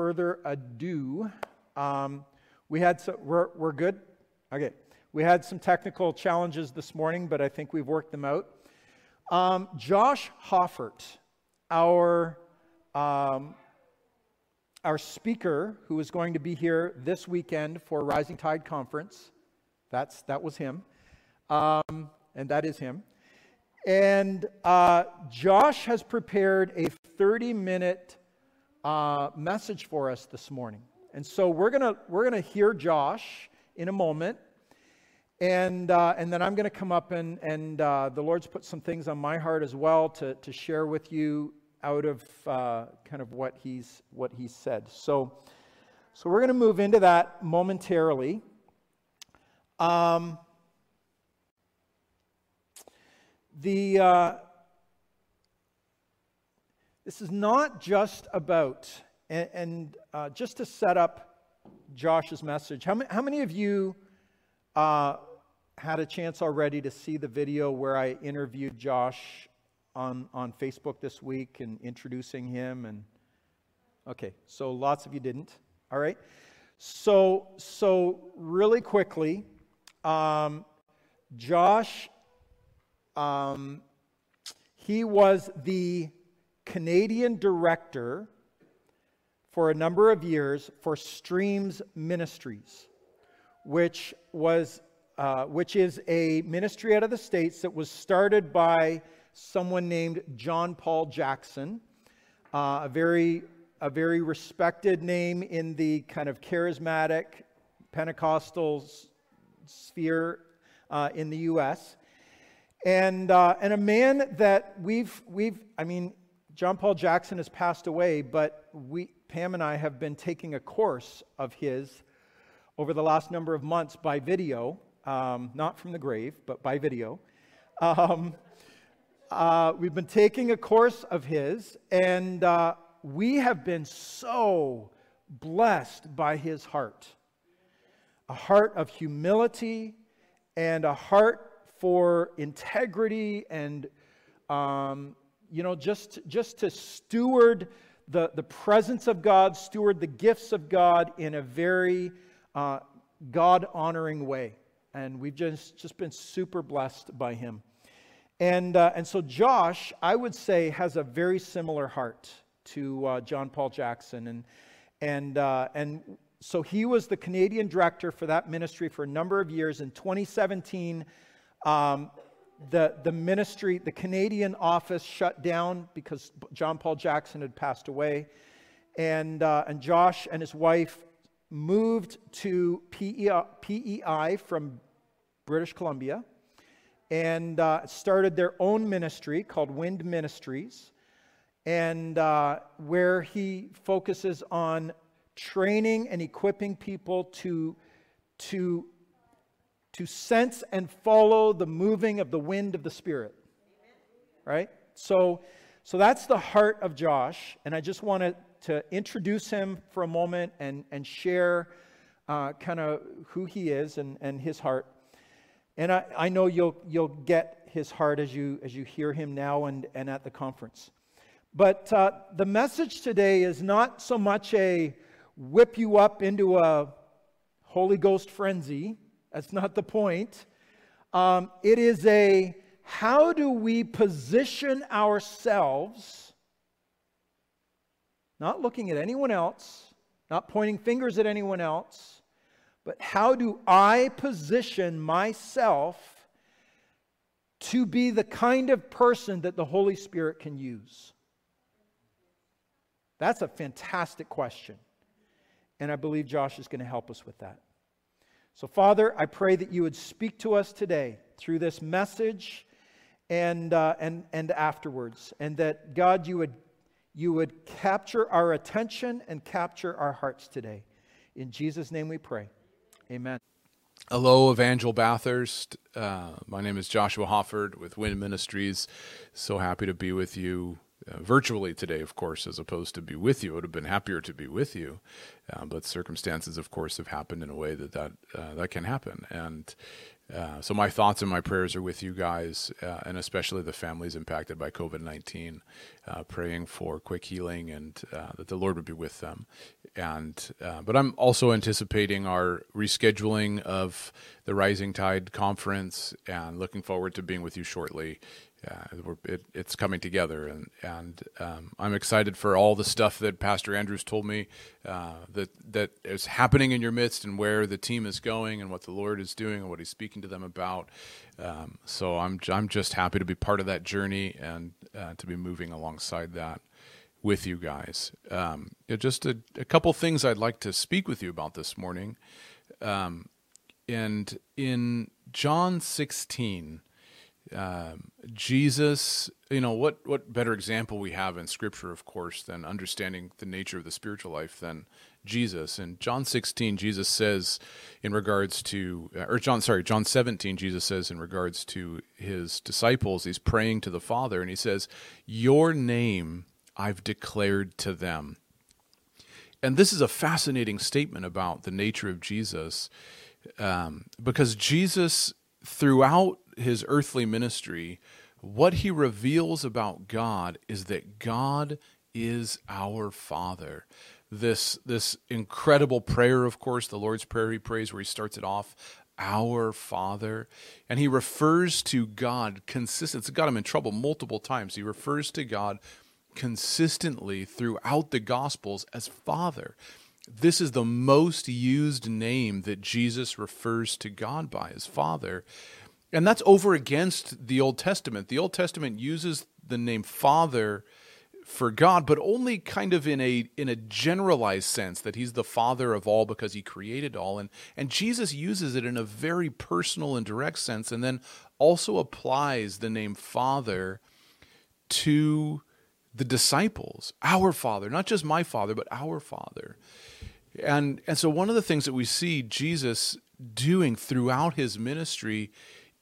further ado, um, we had some, we're, we're good? Okay. We had some technical challenges this morning, but I think we've worked them out. Um, Josh Hoffert, our, um, our speaker, who is going to be here this weekend for Rising Tide Conference, that's, that was him, um, and that is him. And uh, Josh has prepared a 30 minute uh, message for us this morning. And so we're going to we're gonna hear Josh in a moment. And, uh, and then I'm going to come up and, and uh, the Lord's put some things on my heart as well to, to share with you out of uh, kind of what he's, what he's said. So, so we're going to move into that momentarily. Um, the, uh, this is not just about, and, and uh, just to set up Josh's message, how many, how many of you uh, had a chance already to see the video where I interviewed Josh on, on Facebook this week and introducing him? And okay, so lots of you didn't. All right. So, so really quickly, um, Josh, um, he was the Canadian director for a number of years for Streams Ministries, which was uh, which is a ministry out of the States that was started by someone named John Paul Jackson, uh, a, very, a very respected name in the kind of charismatic Pentecostal sphere uh, in the U.S. And, uh, and a man that we've, we've, I mean, John Paul Jackson has passed away, but we, Pam and I have been taking a course of his over the last number of months by video um, not from the grave, but by video. Um, uh, we've been taking a course of his, and uh, we have been so blessed by his heart a heart of humility and a heart for integrity and um, you know just just to steward the, the presence of god steward the gifts of god in a very uh, god honoring way and we've just, just been super blessed by him. And, uh, and so Josh, I would say, has a very similar heart to uh, John Paul Jackson. And, and, uh, and so he was the Canadian director for that ministry for a number of years. In 2017, um, the, the ministry, the Canadian office shut down because John Paul Jackson had passed away. And, uh, and Josh and his wife moved to PEI, from British Columbia and uh, started their own ministry called Wind Ministries, and uh, where he focuses on training and equipping people to, to, to sense and follow the moving of the wind of the Spirit. Right? So, so that's the heart of Josh, and I just wanted to introduce him for a moment and, and share uh, kind of who he is and, and his heart. And I, I know you'll, you'll get his heart as you, as you hear him now and, and at the conference. But uh, the message today is not so much a whip you up into a Holy Ghost frenzy. That's not the point. Um, it is a how do we position ourselves, not looking at anyone else, not pointing fingers at anyone else, but how do I position myself to be the kind of person that the Holy Spirit can use? That's a fantastic question. And I believe Josh is going to help us with that. So, Father, I pray that you would speak to us today through this message and, uh, and, and afterwards. And that, God, you would, you would capture our attention and capture our hearts today. In Jesus' name we pray. Amen. Hello, Evangel Bathurst. Uh, my name is Joshua Hoffert with Wind Ministries. So happy to be with you uh, virtually today, of course, as opposed to be with you. I would have been happier to be with you, uh, but circumstances, of course, have happened in a way that that, uh, that can happen. And Uh, so my thoughts and my prayers are with you guys, uh, and especially the families impacted by COVID nineteen. Praying for quick healing and that the Lord would be with them. And but I'm also anticipating our rescheduling of the Rising Tide conference, and looking forward to being with you shortly uh, it, it's coming together, and and um, I'm excited for all the stuff that Pastor Andrews told me uh, that that is happening in your midst, and where the team is going, and what the Lord is doing, and what He's speaking to them about. Um, so I'm I'm just happy to be part of that journey and uh, to be moving alongside that with you guys. Um, just a, a, couple things I'd like to speak with you about this morning, um, and in John 16 um, Jesus, you know, what, what better example we have in Scripture, of course, than understanding the nature of the spiritual life than Jesus. In John 16, Jesus says, in regards to, or John, sorry, John 17, Jesus says, in regards to his disciples, he's praying to the Father, and he says, Your name I've declared to them. And this is a fascinating statement about the nature of Jesus, um, because Jesus, throughout his earthly ministry, what he reveals about God is that God is our Father. This this incredible prayer, of course, the Lord's Prayer he prays where he starts it off, our Father. And he refers to God consistent. It's got him in trouble multiple times. He refers to God consistently throughout the Gospels as Father. This is the most used name that Jesus refers to God by as Father. And that's over against the Old Testament. The Old Testament uses the name Father for God, but only kind of in a in a generalized sense that he's the father of all because he created all. And and Jesus uses it in a very personal and direct sense, and then also applies the name Father to the disciples, our Father, not just my Father, but our Father. And and so one of the things that we see Jesus doing throughout his ministry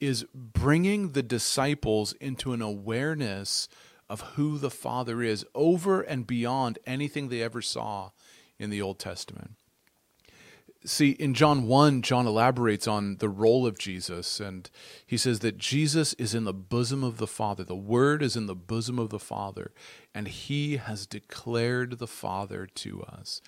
is bringing the disciples into an awareness of who the Father is over and beyond anything they ever saw in the Old Testament. See, in John 1, John elaborates on the role of Jesus, and he says that Jesus is in the bosom of the Father. The Word is in the bosom of the Father, and he has declared the Father to us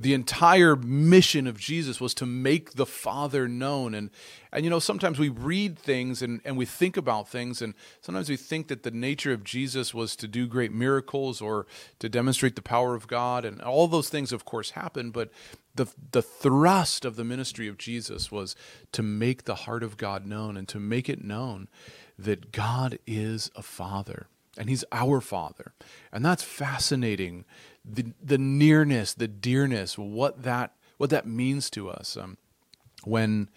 the entire mission of Jesus was to make the Father known. And, and you know, sometimes we read things and, and we think about things, and sometimes we think that the nature of Jesus was to do great miracles or to demonstrate the power of God. And all those things, of course, happen. But the, the thrust of the ministry of Jesus was to make the heart of God known and to make it known that God is a Father and He's our Father. And that's fascinating the the nearness, the dearness, what that what that means to us. Um, when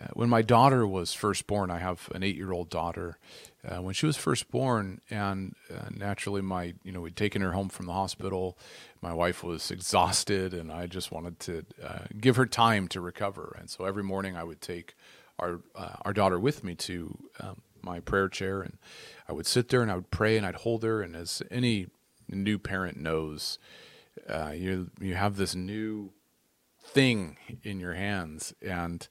uh, when my daughter was first born, I have an eight year old daughter. Uh, when she was first born, and uh, naturally, my you know we'd taken her home from the hospital. My wife was exhausted, and I just wanted to uh, give her time to recover. And so every morning, I would take our uh, our daughter with me to um, my prayer chair, and I would sit there and I would pray and I'd hold her. And as any new parent knows uh, you you have this new thing in your hands, and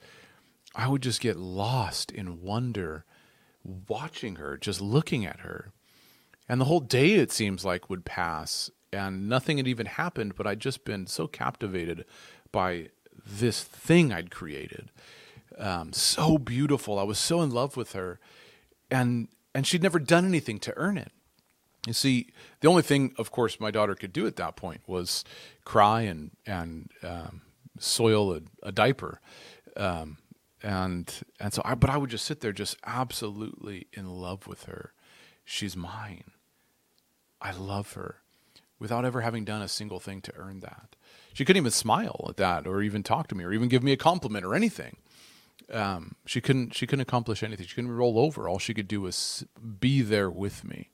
I would just get lost in wonder, watching her, just looking at her, and the whole day it seems like would pass, and nothing had even happened, but I'd just been so captivated by this thing I'd created, um, so beautiful. I was so in love with her, and and she'd never done anything to earn it. You see, the only thing, of course, my daughter could do at that point was cry and and um, soil a, a diaper, um, and and so I. But I would just sit there, just absolutely in love with her. She's mine. I love her, without ever having done a single thing to earn that. She couldn't even smile at that, or even talk to me, or even give me a compliment or anything. Um, she couldn't. She couldn't accomplish anything. She couldn't roll over. All she could do was be there with me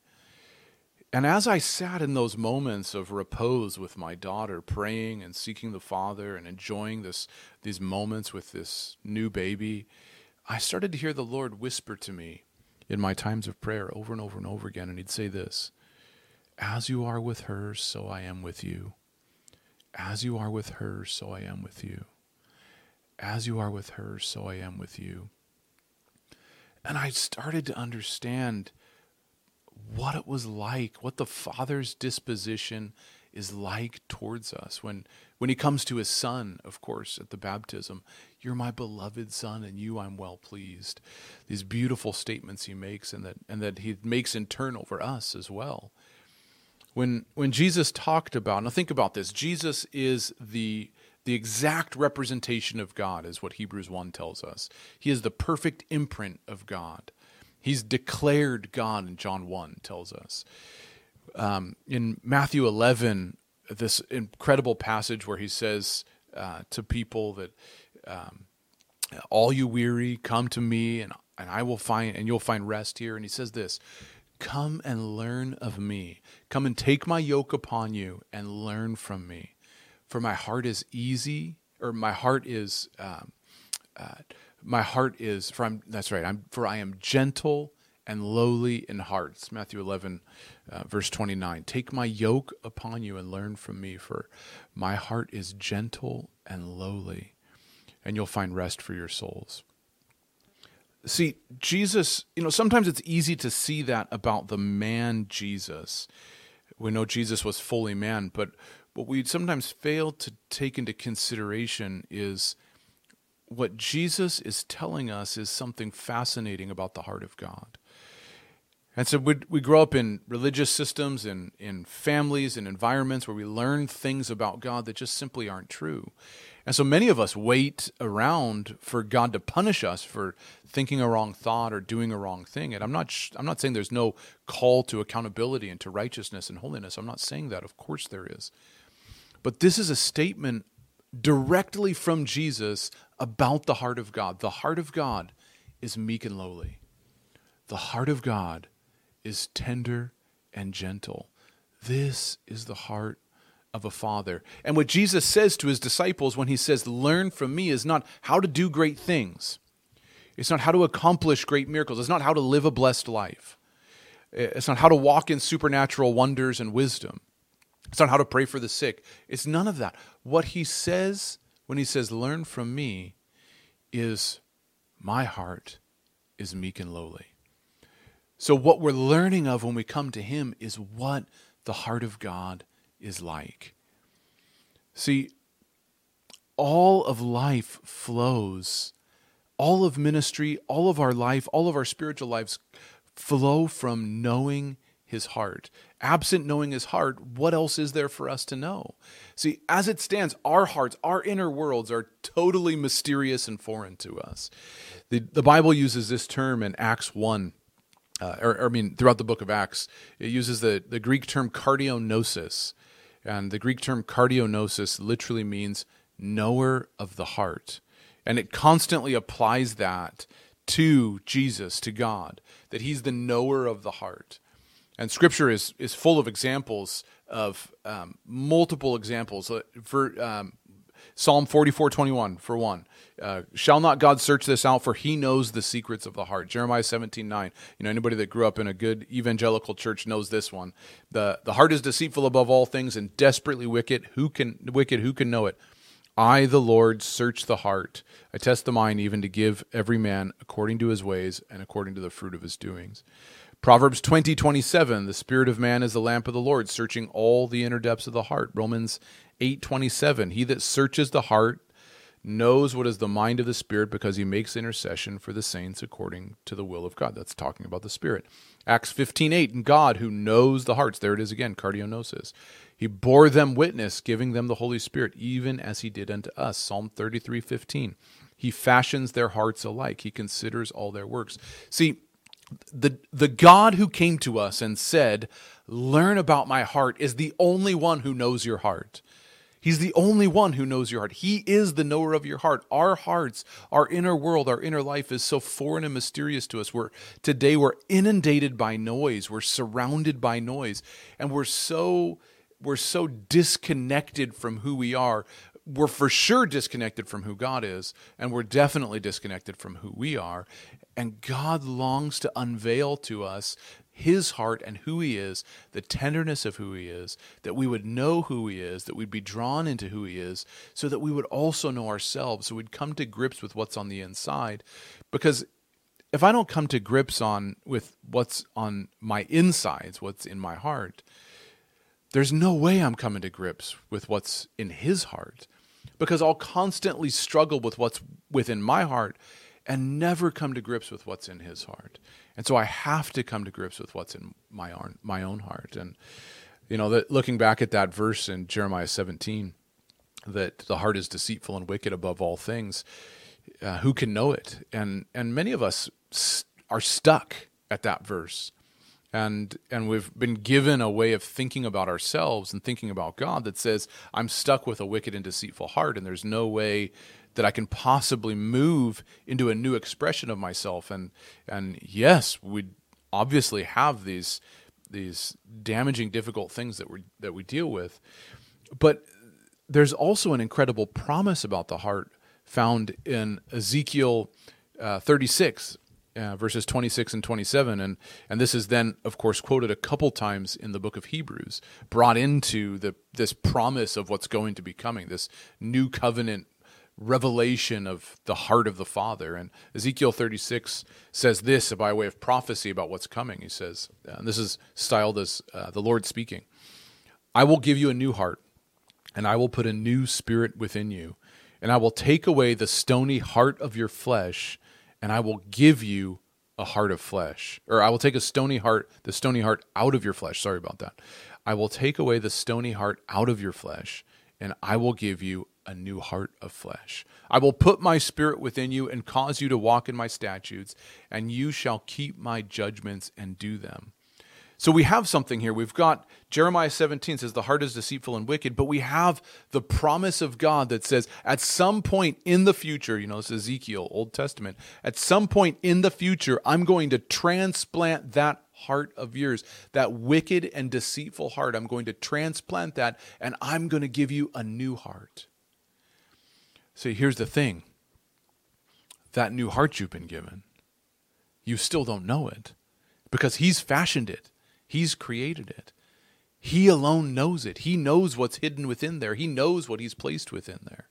and as I sat in those moments of repose with my daughter, praying and seeking the Father and enjoying this, these moments with this new baby, I started to hear the Lord whisper to me in my times of prayer over and over and over again. And He'd say this As you are with her, so I am with you. As you are with her, so I am with you. As you are with her, so I am with you. And I started to understand what it was like, what the Father's disposition is like towards us when when he comes to his son, of course, at the baptism, you're my beloved son and you I'm well pleased. These beautiful statements he makes and that and that he makes in turn over us as well. When when Jesus talked about, now think about this, Jesus is the the exact representation of God is what Hebrews 1 tells us. He is the perfect imprint of God. He's declared God in John 1 tells us. Um, in Matthew 11, this incredible passage where he says uh, to people that um, all you weary come to me and, and I will find and you'll find rest here. And he says this come and learn of me. Come and take my yoke upon you and learn from me. For my heart is easy or my heart is um, uh, my heart is for I'm, that's right I'm for I am gentle and lowly in heart. It's Matthew 11, uh, verse 29. Take my yoke upon you and learn from me, for my heart is gentle and lowly, and you'll find rest for your souls. See, Jesus, you know, sometimes it's easy to see that about the man Jesus. We know Jesus was fully man, but what we sometimes fail to take into consideration is what Jesus is telling us is something fascinating about the heart of God. And so we, we grow up in religious systems and in families and environments where we learn things about God that just simply aren't true. And so many of us wait around for God to punish us for thinking a wrong thought or doing a wrong thing. And I'm not I'm not saying there's no call to accountability and to righteousness and holiness. I'm not saying that. Of course there is. But this is a statement directly from Jesus about the heart of God. The heart of God is meek and lowly. The heart of God is tender and gentle. This is the heart of a father. And what Jesus says to his disciples when he says, Learn from me, is not how to do great things. It's not how to accomplish great miracles. It's not how to live a blessed life. It's not how to walk in supernatural wonders and wisdom. It's not how to pray for the sick. It's none of that. What he says when he says, Learn from me, is my heart is meek and lowly. So, what we're learning of when we come to Him is what the heart of God is like. See, all of life flows, all of ministry, all of our life, all of our spiritual lives flow from knowing His heart. Absent knowing His heart, what else is there for us to know? See, as it stands, our hearts, our inner worlds are totally mysterious and foreign to us. The, the Bible uses this term in Acts 1 uh, or, or, I mean, throughout the book of Acts, it uses the, the Greek term kardionosis. And the Greek term kardionosis literally means knower of the heart. And it constantly applies that to Jesus, to God, that he's the knower of the heart. And scripture is, is full of examples of um, multiple examples. Uh, for um, Psalm 44 21, for one. Uh, shall not God search this out? For he knows the secrets of the heart. Jeremiah 17 9. You know, anybody that grew up in a good evangelical church knows this one. The, the heart is deceitful above all things and desperately wicked. Who can, wicked, who can know it? I, the Lord, search the heart. I test the mind even to give every man according to his ways and according to the fruit of his doings. Proverbs 20, 27, the spirit of man is the lamp of the Lord, searching all the inner depths of the heart. Romans 8, 27, he that searches the heart knows what is the mind of the Spirit because he makes intercession for the saints according to the will of God. That's talking about the Spirit. Acts 15 8, and God who knows the hearts, there it is again, kardionosis. He bore them witness, giving them the Holy Spirit, even as he did unto us. Psalm 33 15. He fashions their hearts alike, he considers all their works. See, the, the God who came to us and said, Learn about my heart, is the only one who knows your heart. He's the only one who knows your heart. He is the knower of your heart. Our hearts, our inner world, our inner life is so foreign and mysterious to us. We're today we're inundated by noise. We're surrounded by noise, and we're so we're so disconnected from who we are. We're for sure disconnected from who God is, and we're definitely disconnected from who we are. And God longs to unveil to us his heart and who he is, the tenderness of who he is, that we would know who he is, that we'd be drawn into who he is, so that we would also know ourselves, so we'd come to grips with what's on the inside. Because if I don't come to grips on with what's on my insides, what's in my heart, there's no way I'm coming to grips with what's in his heart because I'll constantly struggle with what's within my heart and never come to grips with what's in his heart. And so I have to come to grips with what's in my own my own heart. And you know, that looking back at that verse in Jeremiah 17 that the heart is deceitful and wicked above all things, uh, who can know it? And and many of us st- are stuck at that verse. And and we've been given a way of thinking about ourselves and thinking about God that says I'm stuck with a wicked and deceitful heart and there's no way that I can possibly move into a new expression of myself. And and yes, we obviously have these these damaging, difficult things that we that we deal with, but there's also an incredible promise about the heart found in Ezekiel uh, 36. Uh, verses 26 and 27 and and this is then of course quoted a couple times in the book of Hebrews brought into the this promise of what's going to be coming this new covenant revelation of the heart of the Father. And Ezekiel 36 says this by way of prophecy about what's coming. He says, and this is styled as uh, the Lord speaking I will give you a new heart, and I will put a new spirit within you, and I will take away the stony heart of your flesh, and I will give you a heart of flesh. Or I will take a stony heart, the stony heart out of your flesh. Sorry about that. I will take away the stony heart out of your flesh, and I will give you a new heart of flesh. I will put my spirit within you and cause you to walk in my statutes, and you shall keep my judgments and do them. So we have something here. We've got Jeremiah 17 says the heart is deceitful and wicked, but we have the promise of God that says at some point in the future, you know, it's Ezekiel, Old Testament, at some point in the future, I'm going to transplant that heart of yours, that wicked and deceitful heart. I'm going to transplant that and I'm going to give you a new heart. See, here's the thing that new heart you've been given, you still don't know it because He's fashioned it, He's created it. He alone knows it. He knows what's hidden within there, He knows what He's placed within there.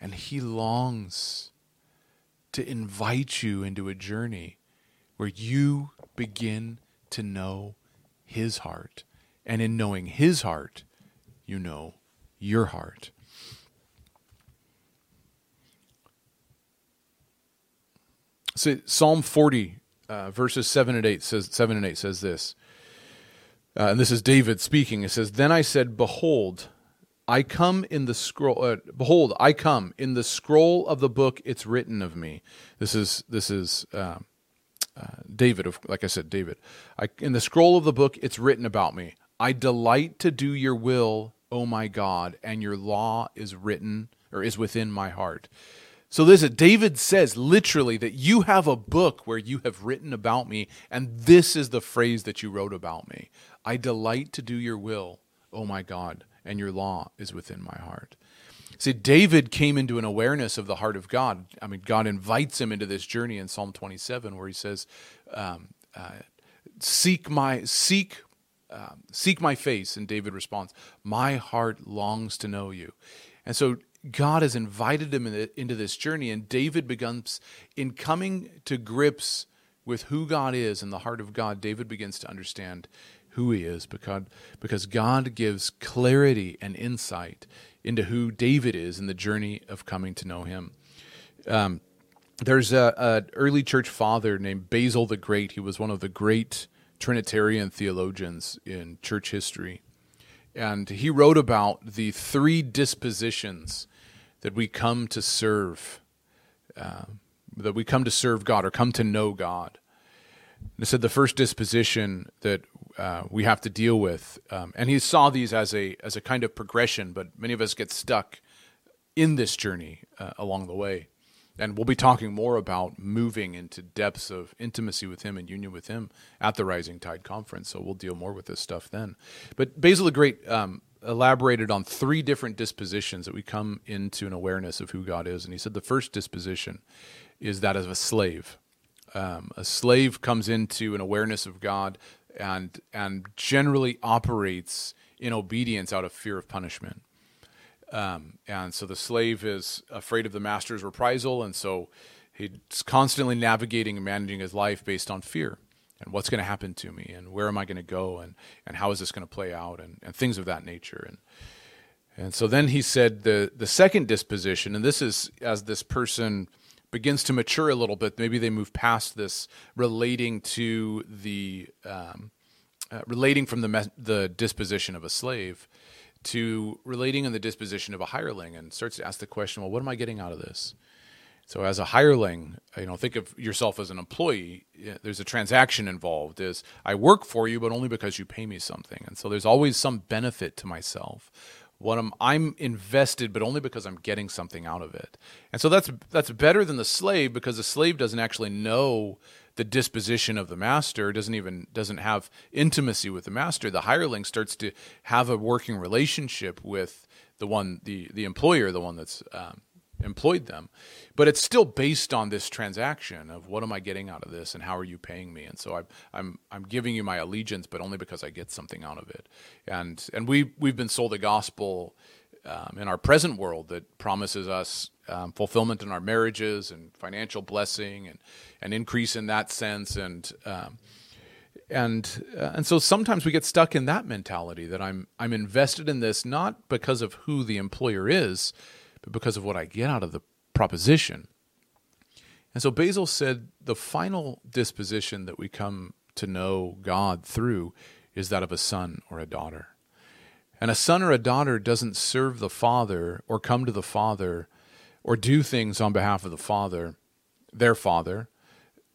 And He longs to invite you into a journey where you begin to know His heart. And in knowing His heart, you know your heart. So Psalm 40, uh, verses 7 and 8 says 7 and 8 says this. Uh, and this is David speaking. It says, Then I said, Behold, I come in the scroll. Uh, behold, I come in the scroll of the book. It's written of me. This is this is uh, uh, David. Of like I said, David. I, in the scroll of the book, it's written about me. I delight to do your will, O my God, and your law is written or is within my heart. So listen, David says literally that you have a book where you have written about me, and this is the phrase that you wrote about me. I delight to do your will, oh my God, and your law is within my heart. See, David came into an awareness of the heart of God. I mean, God invites him into this journey in Psalm 27, where he says, um, uh, "Seek my seek, um, seek my face." And David responds, "My heart longs to know you." And so God has invited him into this journey, and David begins in coming to grips with who God is and the heart of God. David begins to understand who he is because because God gives clarity and insight into who David is in the journey of coming to know Him. Um, there's a, a early church father named Basil the Great. He was one of the great Trinitarian theologians in church history. And he wrote about the three dispositions that we come to serve, uh, that we come to serve God or come to know God. And said the first disposition that uh, we have to deal with, um, and he saw these as a as a kind of progression, but many of us get stuck in this journey uh, along the way. And we'll be talking more about moving into depths of intimacy with him and union with him at the Rising Tide Conference. So we'll deal more with this stuff then. But Basil the Great um, elaborated on three different dispositions that we come into an awareness of who God is. And he said the first disposition is that of a slave. Um, a slave comes into an awareness of God and and generally operates in obedience out of fear of punishment. Um, and so the slave is afraid of the master's reprisal, and so he's constantly navigating and managing his life based on fear and what's going to happen to me and where am I going to go and, and how is this going to play out and, and things of that nature. And, and so then he said the, the second disposition, and this is as this person begins to mature a little bit, maybe they move past this relating to the, um, uh, relating from the, me- the disposition of a slave to relating in the disposition of a hireling and starts to ask the question, well, what am I getting out of this? So as a hireling, you know, think of yourself as an employee. There's a transaction involved. Is I work for you, but only because you pay me something, and so there's always some benefit to myself. What I'm, I'm invested, but only because I'm getting something out of it. And so that's that's better than the slave because the slave doesn't actually know the disposition of the master doesn't even doesn't have intimacy with the master the hireling starts to have a working relationship with the one the the employer the one that's um, employed them. But it's still based on this transaction of what am i getting out of this and how are you paying me? And so i'm i'm i'm giving you my allegiance but only because i get something out of it. And and we we've been sold a gospel um, in our present world that promises us um, fulfillment in our marriages and financial blessing and an increase in that sense. And um, and uh, and so sometimes we get stuck in that mentality that I'm I'm invested in this not because of who the employer is because of what I get out of the proposition. And so Basil said the final disposition that we come to know God through is that of a son or a daughter. And a son or a daughter doesn't serve the father or come to the father or do things on behalf of the father, their father,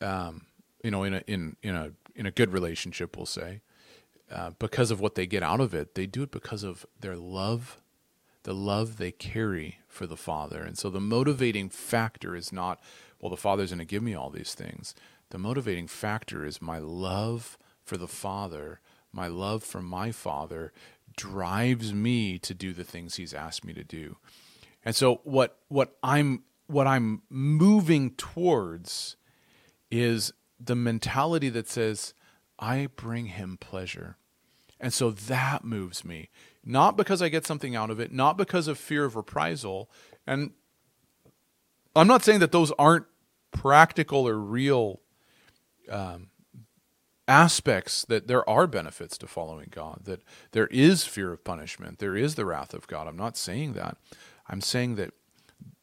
um, you know, in a in in a in a good relationship, we'll say, uh, because of what they get out of it. They do it because of their love, the love they carry for the father. And so the motivating factor is not, well, the father's going to give me all these things. The motivating factor is my love for the father, my love for my father drives me to do the things he's asked me to do. And so what what I'm what I'm moving towards is the mentality that says I bring him pleasure. And so that moves me, not because I get something out of it, not because of fear of reprisal. And I'm not saying that those aren't practical or real um, aspects that there are benefits to following God, that there is fear of punishment, there is the wrath of God. I'm not saying that. I'm saying that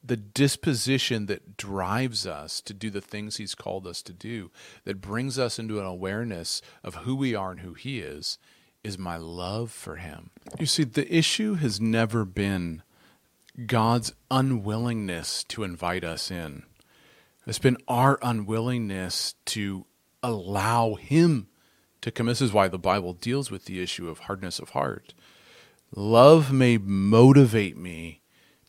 the disposition that drives us to do the things He's called us to do, that brings us into an awareness of who we are and who He is, is my love for Him. You see, the issue has never been God's unwillingness to invite us in. It's been our unwillingness to allow him to come. This is why the Bible deals with the issue of hardness of heart. Love may motivate me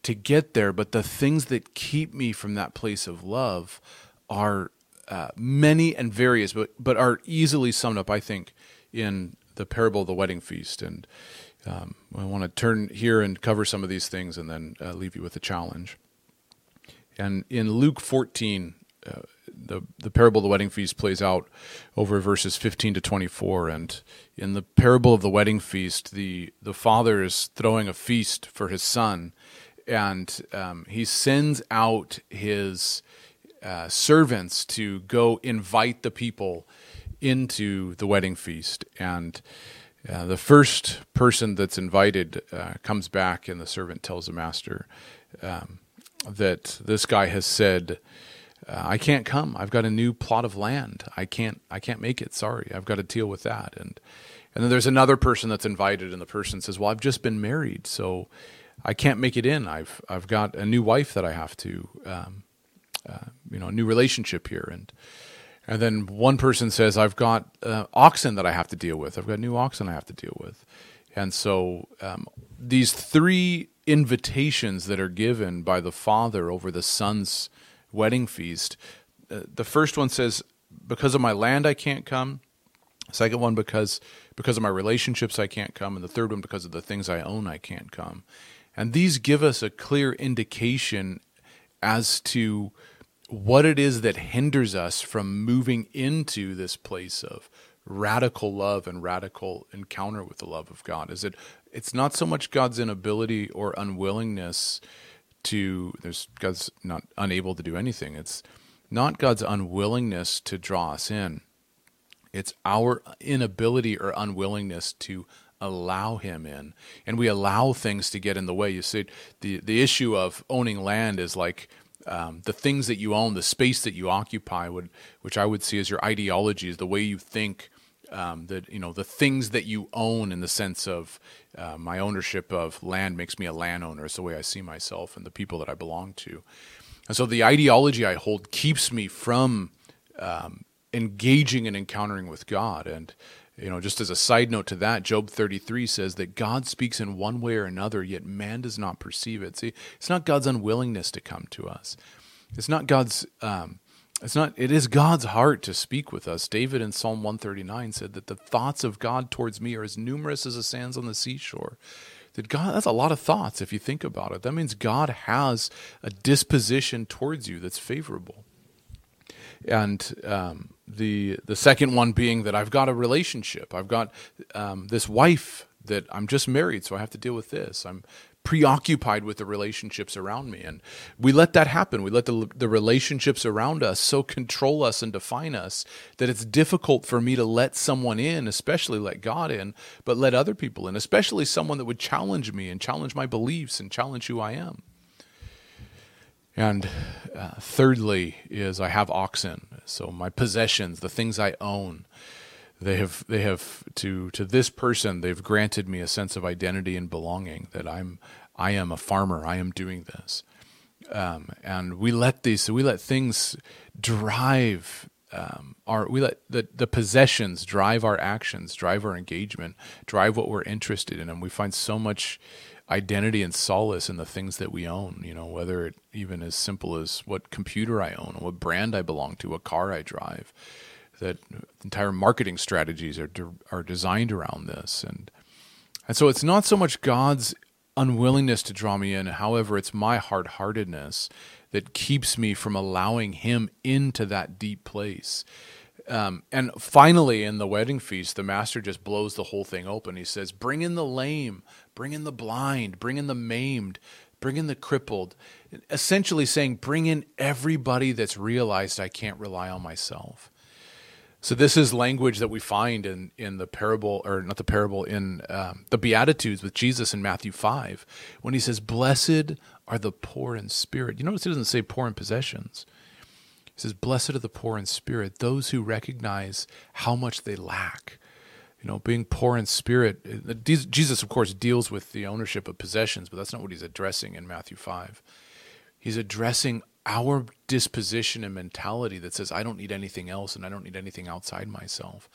to get there, but the things that keep me from that place of love are uh, many and various, but but are easily summed up, I think, in the parable of the wedding feast. And um, I want to turn here and cover some of these things, and then uh, leave you with a challenge. And in Luke 14, uh, the the parable of the wedding feast plays out over verses 15 to 24 and in the parable of the wedding feast the the father is throwing a feast for his son and um, he sends out his uh, servants to go invite the people into the wedding feast and uh, the first person that's invited uh, comes back and the servant tells the master um, that this guy has said uh, I can't come. I've got a new plot of land. I can't. I can't make it. Sorry, I've got to deal with that. And and then there's another person that's invited, and the person says, "Well, I've just been married, so I can't make it in. I've I've got a new wife that I have to, um, uh, you know, a new relationship here." And and then one person says, "I've got uh, oxen that I have to deal with. I've got new oxen I have to deal with." And so um, these three invitations that are given by the father over the son's wedding feast. Uh, the first one says, "Because of my land, I can't come." Second one, because because of my relationships, I can't come, and the third one, because of the things I own, I can't come. And these give us a clear indication as to what it is that hinders us from moving into this place of radical love and radical encounter with the love of God. Is it? It's not so much God's inability or unwillingness to there's God's not unable to do anything. It's not God's unwillingness to draw us in. It's our inability or unwillingness to allow him in. And we allow things to get in the way. You see, the, the issue of owning land is like um, the things that you own, the space that you occupy, would, which I would see as your ideology, is the way you think. Um, that you know the things that you own in the sense of uh, my ownership of land makes me a landowner. It's the way I see myself and the people that I belong to, and so the ideology I hold keeps me from um, engaging and encountering with God. And you know, just as a side note to that, Job 33 says that God speaks in one way or another, yet man does not perceive it. See, it's not God's unwillingness to come to us. It's not God's. Um, it's not. It is God's heart to speak with us. David in Psalm 139 said that the thoughts of God towards me are as numerous as the sands on the seashore. That God, that's a lot of thoughts if you think about it. That means God has a disposition towards you that's favorable. And um, the the second one being that I've got a relationship. I've got um, this wife that I'm just married, so I have to deal with this. I'm preoccupied with the relationships around me, and we let that happen. We let the the relationships around us so control us and define us that it's difficult for me to let someone in, especially let God in, but let other people in, especially someone that would challenge me and challenge my beliefs and challenge who I am. And uh, thirdly, is I have oxen, so my possessions, the things I own, they have they have to to this person they've granted me a sense of identity and belonging that I'm I am a farmer. I am doing this, um, and we let these so we let things drive um, our we let the the possessions drive our actions, drive our engagement, drive what we're interested in, and we find so much identity and solace in the things that we own, you know, whether it even as simple as what computer I own, what brand I belong to, what car I drive. That entire marketing strategies are de- are designed around this, and and so it's not so much God's unwillingness to draw me in, however, it's my hard heartedness that keeps me from allowing Him into that deep place. Um, and finally, in the wedding feast, the master just blows the whole thing open. He says, Bring in the lame, bring in the blind, bring in the maimed, bring in the crippled. Essentially saying, Bring in everybody that's realized I can't rely on myself. So this is language that we find in, in the parable, or not the parable, in um, the Beatitudes with Jesus in Matthew 5, when he says, Blessed are the poor in spirit. You notice he doesn't say poor in possessions. He says, Blessed are the poor in spirit, those who recognize how much they lack. You know, being poor in spirit. Jesus, of course, deals with the ownership of possessions, but that's not what he's addressing in Matthew 5. He's addressing our disposition and mentality that says, I don't need anything else and I don't need anything outside myself.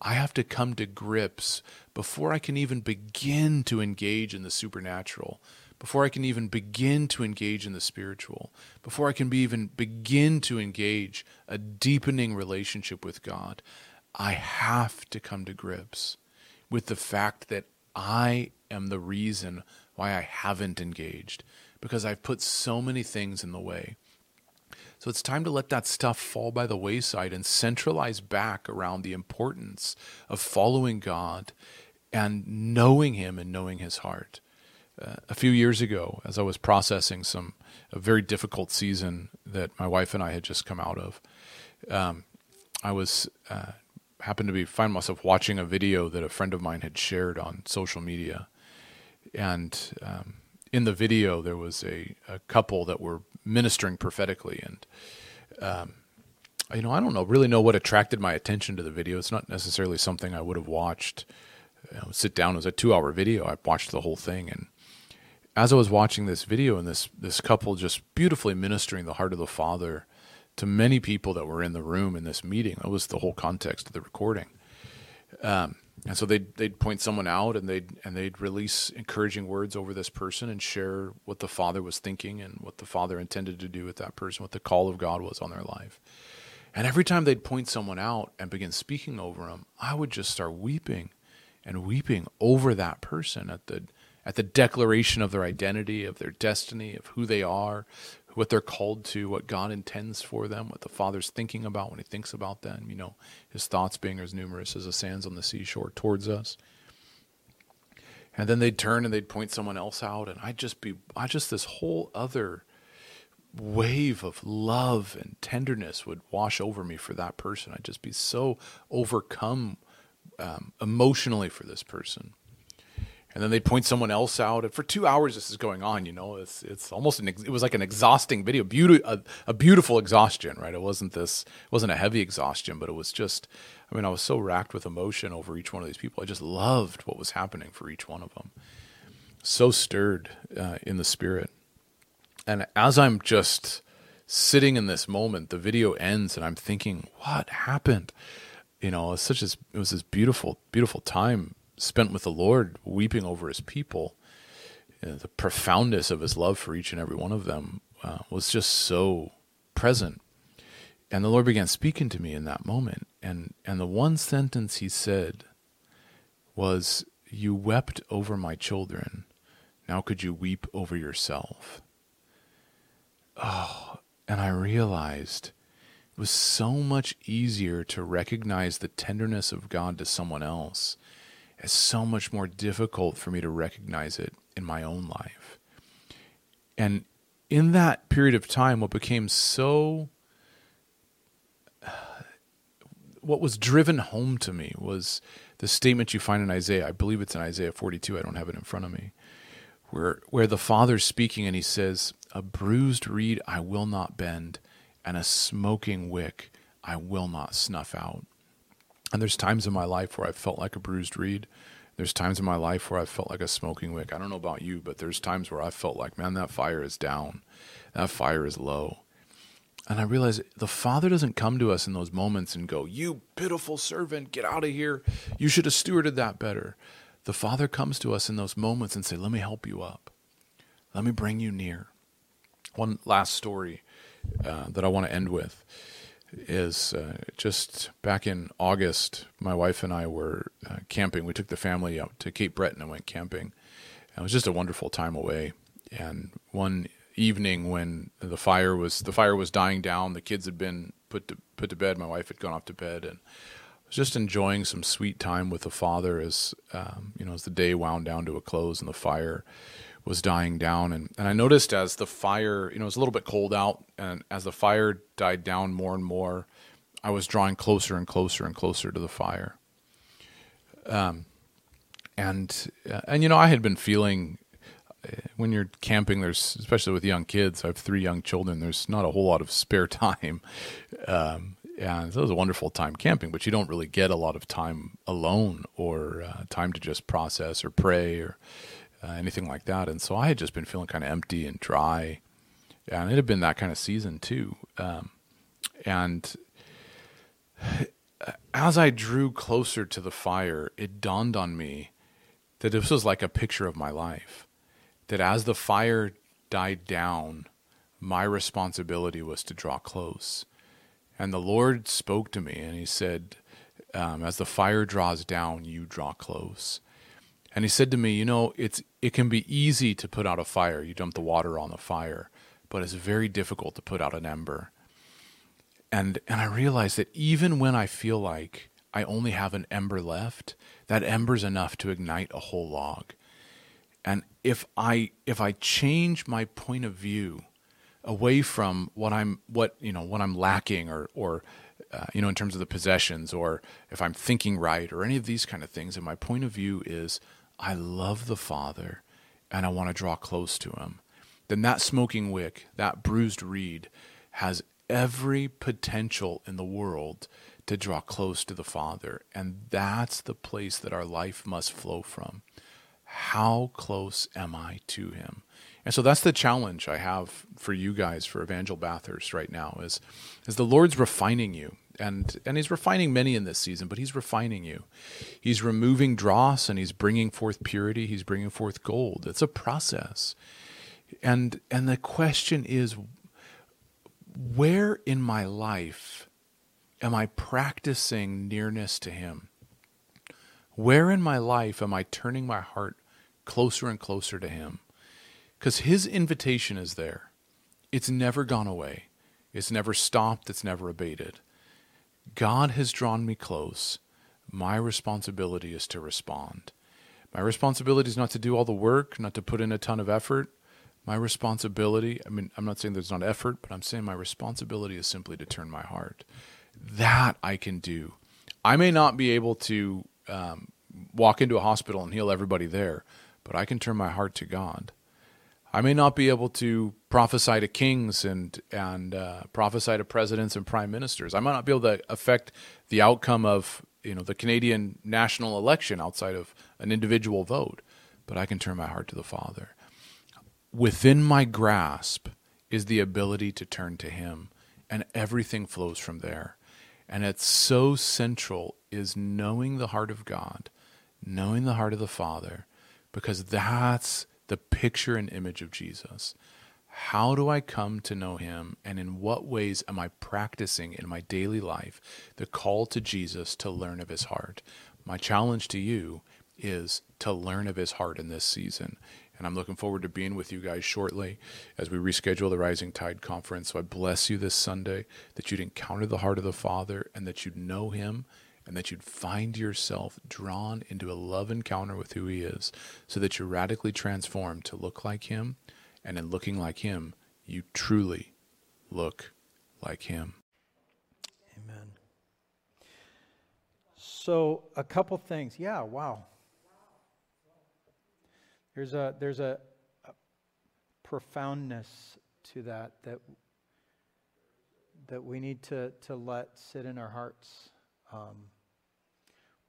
I have to come to grips before I can even begin to engage in the supernatural before I can even begin to engage in the spiritual, before I can be even begin to engage a deepening relationship with God, I have to come to grips with the fact that I am the reason why I haven't engaged because I've put so many things in the way. So it's time to let that stuff fall by the wayside and centralize back around the importance of following God and knowing Him and knowing His heart uh, a few years ago as I was processing some a very difficult season that my wife and I had just come out of. Um, I was uh, happened to be find myself watching a video that a friend of mine had shared on social media, and um, in the video there was a, a couple that were ministering prophetically, and um, you know I don't know really know what attracted my attention to the video. It's not necessarily something I would have watched. You know, sit down. It was a two-hour video. I watched the whole thing, and as I was watching this video and this this couple just beautifully ministering the heart of the Father to many people that were in the room in this meeting, that was the whole context of the recording. Um, and so they'd they'd point someone out and they'd and they'd release encouraging words over this person and share what the Father was thinking and what the Father intended to do with that person, what the call of God was on their life. And every time they'd point someone out and begin speaking over them, I would just start weeping and weeping over that person at the at the declaration of their identity, of their destiny, of who they are, what they're called to, what God intends for them, what the Father's thinking about when He thinks about them. You know, His thoughts being as numerous as the sands on the seashore towards us. And then they'd turn and they'd point someone else out, and I'd just be, I just this whole other wave of love and tenderness would wash over me for that person. I'd just be so overcome um, emotionally for this person. And then they'd point someone else out. And for two hours, this is going on. You know, it's it's almost an it was like an exhausting video, beauty a, a beautiful exhaustion, right? It wasn't this it wasn't a heavy exhaustion, but it was just. I mean, I was so racked with emotion over each one of these people. I just loved what was happening for each one of them. So stirred uh, in the spirit. And as I'm just sitting in this moment, the video ends, and I'm thinking, what happened? You know, it's such as it was this beautiful, beautiful time spent with the Lord, weeping over His people. You know, the profoundness of His love for each and every one of them uh, was just so present. And the Lord began speaking to me in that moment, and and the one sentence He said was, "You wept over my children. Now could you weep over yourself?" Oh, and I realized it was so much easier to recognize the tenderness of God to someone else. It's so much more difficult for me to recognize it in my own life. And in that period of time, what became so, what was driven home to me was the statement you find in Isaiah. I believe it's in Isaiah 42. I don't have it in front of me. Where, where the Father's speaking and he says, A bruised reed I will not bend, and a smoking wick I will not snuff out. And there's times in my life where I felt like a bruised reed. There's times in my life where I felt like a smoking wick. I don't know about you, but there's times where I felt like, man, that fire is down. That fire is low. And I realized the Father doesn't come to us in those moments and go, You pitiful servant, get out of here. You should have stewarded that better. The Father comes to us in those moments and say, Let me help you up. Let me bring you near. One last story uh, that I want to end with is uh, just back in August, my wife and I were uh, camping. We took the family out to Cape Breton and went camping. It was just a wonderful time away. And one evening when the fire was the fire was dying down, the kids had been put to put to bed. My wife had gone off to bed, and I was just enjoying some sweet time with the father as um, you know as the day wound down to a close and the fire was dying down. And, and I noticed as the fire you know it was a little bit cold out and as the fire died down more and more I was drawing closer and closer and closer to the fire. Um, and uh, and you know I had been feeling uh, when you're camping there's especially with young kids I have three young children there's not a whole lot of spare time. Um, and so it was a wonderful time camping but you don't really get a lot of time alone or uh, time to just process or pray or uh, anything like that. And so I had just been feeling kind of empty and dry, and it had been that kind of season too. Um, and as I drew closer to the fire, it dawned on me that this was like a picture of my life. That as the fire died down, my responsibility was to draw close. And the Lord spoke to me and He said, um, As the fire draws down, you draw close. And he said to me, you know, it's it can be easy to put out a fire. You dump the water on the fire, but it's very difficult to put out an ember. And and I realize that even when I feel like I only have an ember left, that ember's enough to ignite a whole log. And if I if I change my point of view away from what I'm what you know what I'm lacking or or uh, you know in terms of the possessions or if I'm thinking right or any of these kind of things, and my point of view is I love the Father and I want to draw close to him, then that smoking wick, that bruised reed, has every potential in the world to draw close to the Father. And that's the place that our life must flow from. How close am I to him? And so that's the challenge I have for you guys, for Evangel Bathurst right now, is, is the Lord's refining you and and he's refining many in this season but he's refining you. He's removing dross and he's bringing forth purity. He's bringing forth gold. It's a process. And and the question is where in my life am i practicing nearness to him? Where in my life am i turning my heart closer and closer to him? Because his invitation is there. It's never gone away. It's never stopped. It's never abated God has drawn me close. My responsibility is to respond. My responsibility is not to do all the work, not to put in a ton of effort. My responsibility, I mean, I'm not saying there's not effort, but I'm saying my responsibility is simply to turn my heart. That I can do. I may not be able to um, walk into a hospital and heal everybody there, but I can turn my heart to God. I may not be able to prophesy to kings and and uh, prophesy to presidents and prime ministers. I might not be able to affect the outcome of you know the Canadian national election outside of an individual vote, but I can turn my heart to the Father. Within my grasp is the ability to turn to Him, and everything flows from there. And it's so central is knowing the heart of God, knowing the heart of the Father, because that's the picture and image of Jesus. How do I come to know him, and in what ways am I practicing in my daily life the call to Jesus to learn of his heart? My challenge to you is to learn of his heart in this season. And I'm looking forward to being with you guys shortly as we reschedule the Rising Tide Conference. So I bless you this Sunday that you'd encounter the heart of the Father and that you'd know him and that you'd find yourself drawn into a love encounter with who He is, so that you're radically transformed to look like Him, and in looking like Him, you truly look like Him. Amen. So, a couple things. Yeah, wow. There's a there's a, a profoundness to that that that we need to to let sit in our hearts. Um,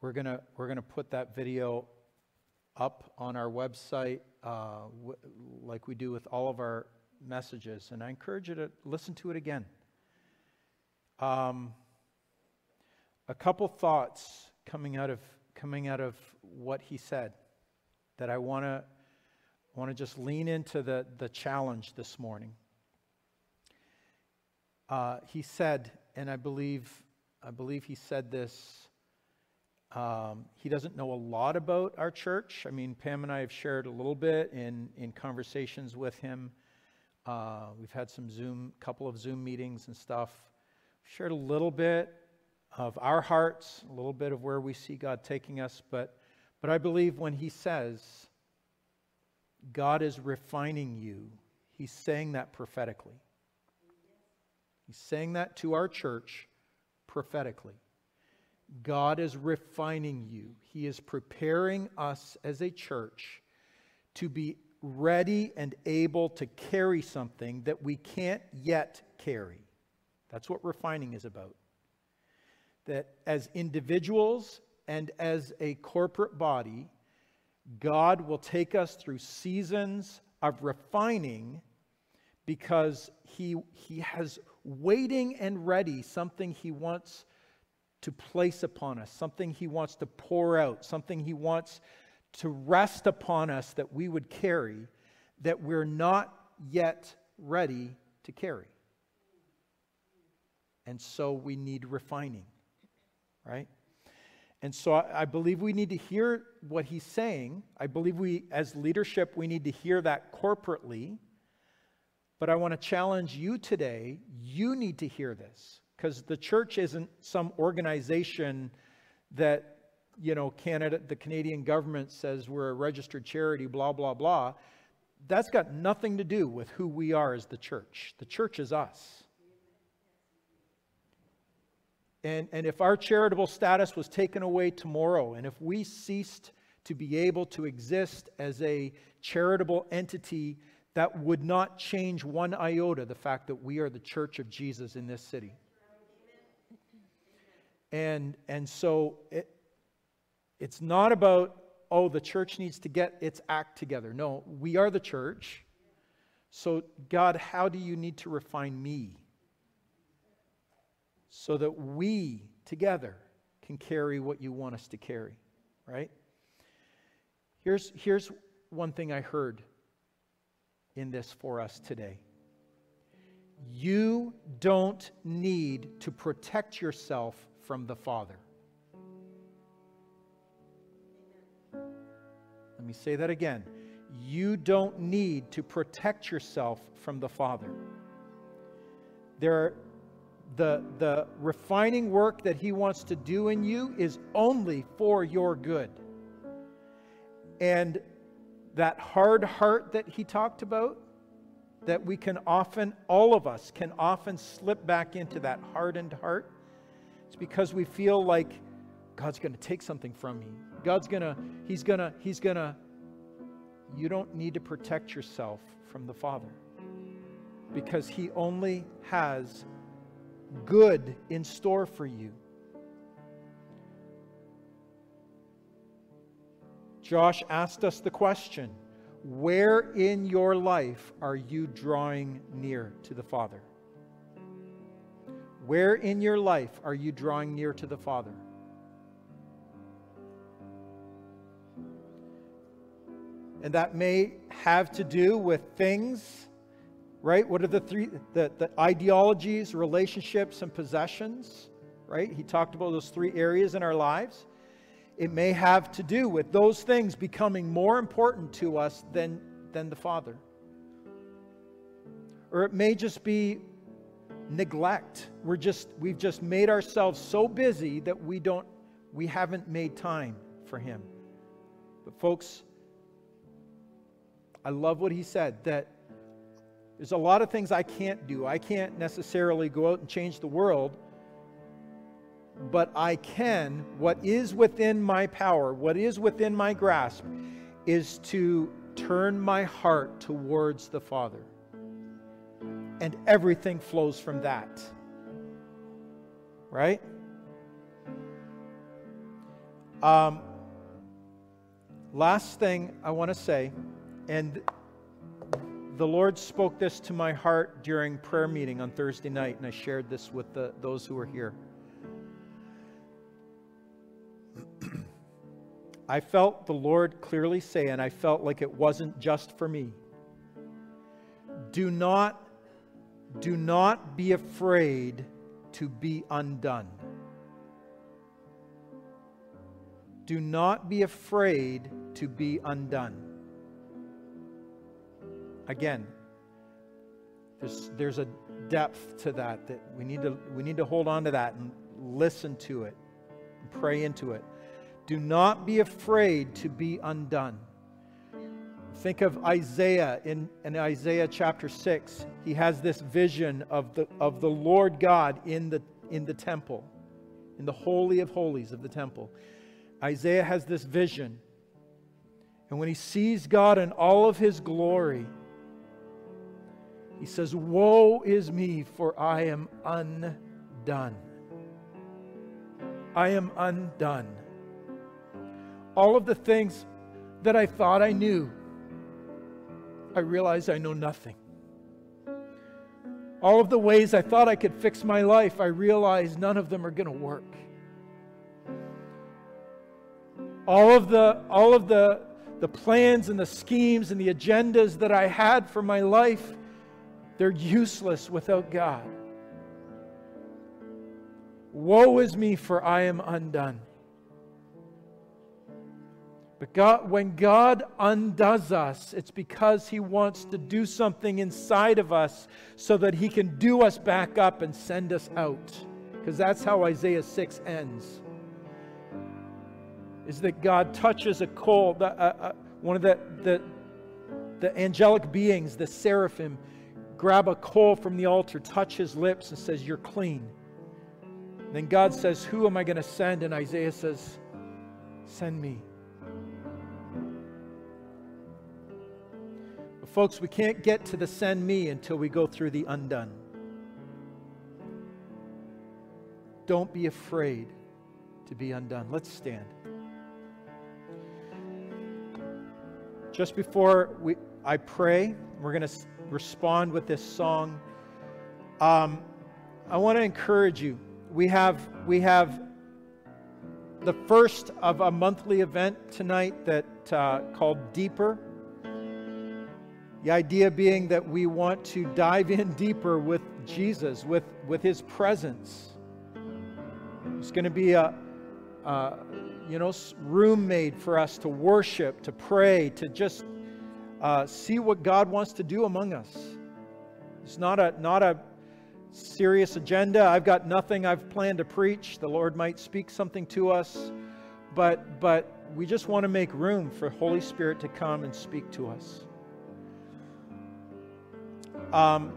we're going to we're gonna put that video up on our website uh, like we do with all of our messages. And I encourage you to listen to it again. Um, a couple thoughts coming out of coming out of what he said that I want to want to just lean into the the challenge this morning. Uh, he said, and I believe I believe he said this um, he doesn't know a lot about our church. I mean, Pam and I have shared a little bit in, in conversations with him. Uh, we've had some Zoom, couple of Zoom meetings and stuff. Shared a little bit of our hearts, a little bit of where we see God taking us. But, but I believe when he says, God is refining you, he's saying that prophetically. He's saying that to our church prophetically. God is refining you. He is preparing us as a church to be ready and able to carry something that we can't yet carry. That's what refining is about. That as individuals and as a corporate body, God will take us through seasons of refining because he, he has waiting and ready something He wants to place upon us, something He wants to pour out, something He wants to rest upon us that we would carry that we're not yet ready to carry. And so we need refining, right? And so I, believe we need to hear what he's saying. I believe we, as leadership, we need to hear that corporately. But I want to challenge you today. You need to hear this because the church isn't some organization that you know Canada, the Canadian government says we're a registered charity, blah blah blah. That's got nothing to do with who we are as the church. The church is us. And, and if our charitable status was taken away tomorrow, and if we ceased to be able to exist as a charitable entity, that would not change one iota the fact that we are the church of Jesus in this city. And, and so it, it's not about, oh, the church needs to get its act together. No, we are the church. So, God, how do you need to refine me so that we together can carry what you want us to carry, right? Here's, here's one thing I heard in this for us today. You don't need to protect yourself from the Father. Let me say that again. You don't need to protect yourself from the Father. There the, the refining work that He wants to do in you is only for your good. And that hard heart that He talked about, that we can often, all of us can often slip back into that hardened heart? It's because we feel like God's going to take something from me. God's going to, He's going to, He's going to. You don't need to protect yourself from the Father because He only has good in store for you. Josh asked us the question Where in your life are you drawing near to the Father? Where in your life are you drawing near to the Father? And that may have to do with things, right? What are the three, the, the ideologies, relationships, and possessions, right? He talked about those three areas in our lives. It may have to do with those things becoming more important to us than, than the Father. Or it may just be neglect. We're just, we've just made ourselves so busy that we don't, we haven't made time for Him. But folks, I love what he said that there's a lot of things I can't do. I can't necessarily go out and change the world but I can, what is within my power, what is within my grasp, is to turn my heart towards the Father. And everything flows from that. Right? Um, last thing I want to say, and the Lord spoke this to my heart during prayer meeting on Thursday night, and I shared this with the, those who were here. I felt the Lord clearly say, and I felt like it wasn't just for me. Do not, do not be afraid to be undone. Do not be afraid to be undone. Again, there's, there's a depth to that that we need to, we need to hold on to that and listen to it and pray into it. Do not be afraid to be undone. Think of Isaiah in, in Isaiah chapter 6. He has this vision of the, of the Lord God in the, in the temple, in the Holy of Holies of the temple. Isaiah has this vision. And when he sees God in all of his glory, he says, Woe is me, for I am undone. I am undone all of the things that I thought I knew, I realize I know nothing. All of the ways I thought I could fix my life, I realize none of them are going to work. All of the all of the the plans and the schemes and the agendas that I had for my life, they're useless without God. Woe is me, for I am undone. But God, when God undoes us, it's because He wants to do something inside of us so that He can do us back up and send us out. Because that's how Isaiah 6 ends. Is that God touches a coal, uh, uh, one of the, the, the angelic beings, the seraphim, grab a coal from the altar, touch his lips, and says, You're clean. Then God says, Who am I going to send? And Isaiah says, Send me. Folks, we can't get to the send me until we go through the undone. Don't be afraid to be undone. Let's stand. Just before we, I pray, we're going to respond with this song. Um, I want to encourage you. We have, we have the first of a monthly event tonight that uh, called Deeper. The idea being that we want to dive in deeper with Jesus, with, with his presence. It's going to be a, a you know, room made for us to worship, to pray, to just uh, see what God wants to do among us. It's not a, not a serious agenda. I've got nothing I've planned to preach. The Lord might speak something to us, but, but we just want to make room for Holy Spirit to come and speak to us. Um,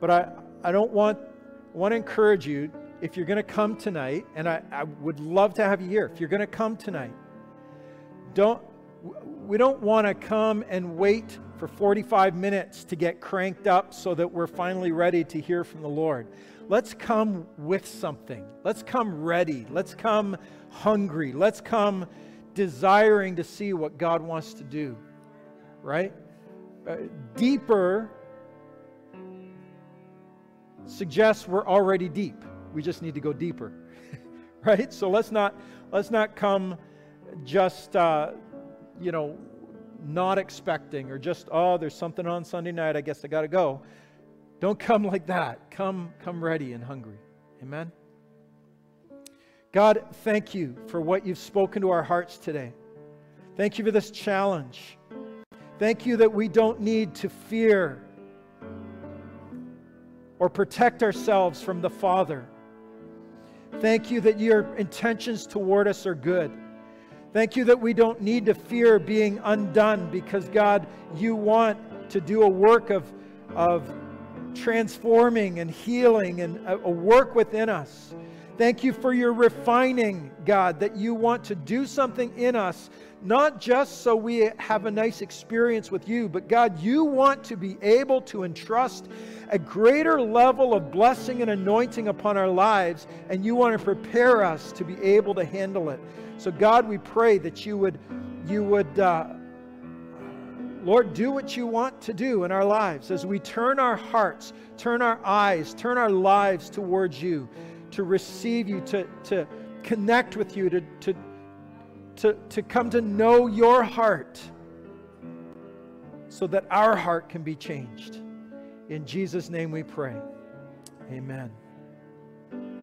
but I, I don't want, I want to encourage you if you're going to come tonight, and I, I would love to have you here. If you're going to come tonight, don't, we don't want to come and wait for 45 minutes to get cranked up so that we're finally ready to hear from the Lord. Let's come with something. Let's come ready. Let's come hungry. Let's come desiring to see what God wants to do. Right? Uh, deeper suggests we're already deep. We just need to go deeper. right? So let's not let's not come just uh, you know not expecting or just oh there's something on Sunday night I guess I got to go. Don't come like that. Come come ready and hungry. Amen. God, thank you for what you've spoken to our hearts today. Thank you for this challenge. Thank you that we don't need to fear or protect ourselves from the Father. Thank you that your intentions toward us are good. Thank you that we don't need to fear being undone because, God, you want to do a work of, of transforming and healing and a, a work within us. Thank you for your refining, God, that you want to do something in us, not just so we have a nice experience with you, but God, you want to be able to entrust a greater level of blessing and anointing upon our lives, and you want to prepare us to be able to handle it. So, God, we pray that you would, you would, uh, Lord, do what you want to do in our lives as we turn our hearts, turn our eyes, turn our lives towards you to receive you, to, to connect with you, to, to, to, to come to know your heart so that our heart can be changed. In Jesus' name we pray. Amen.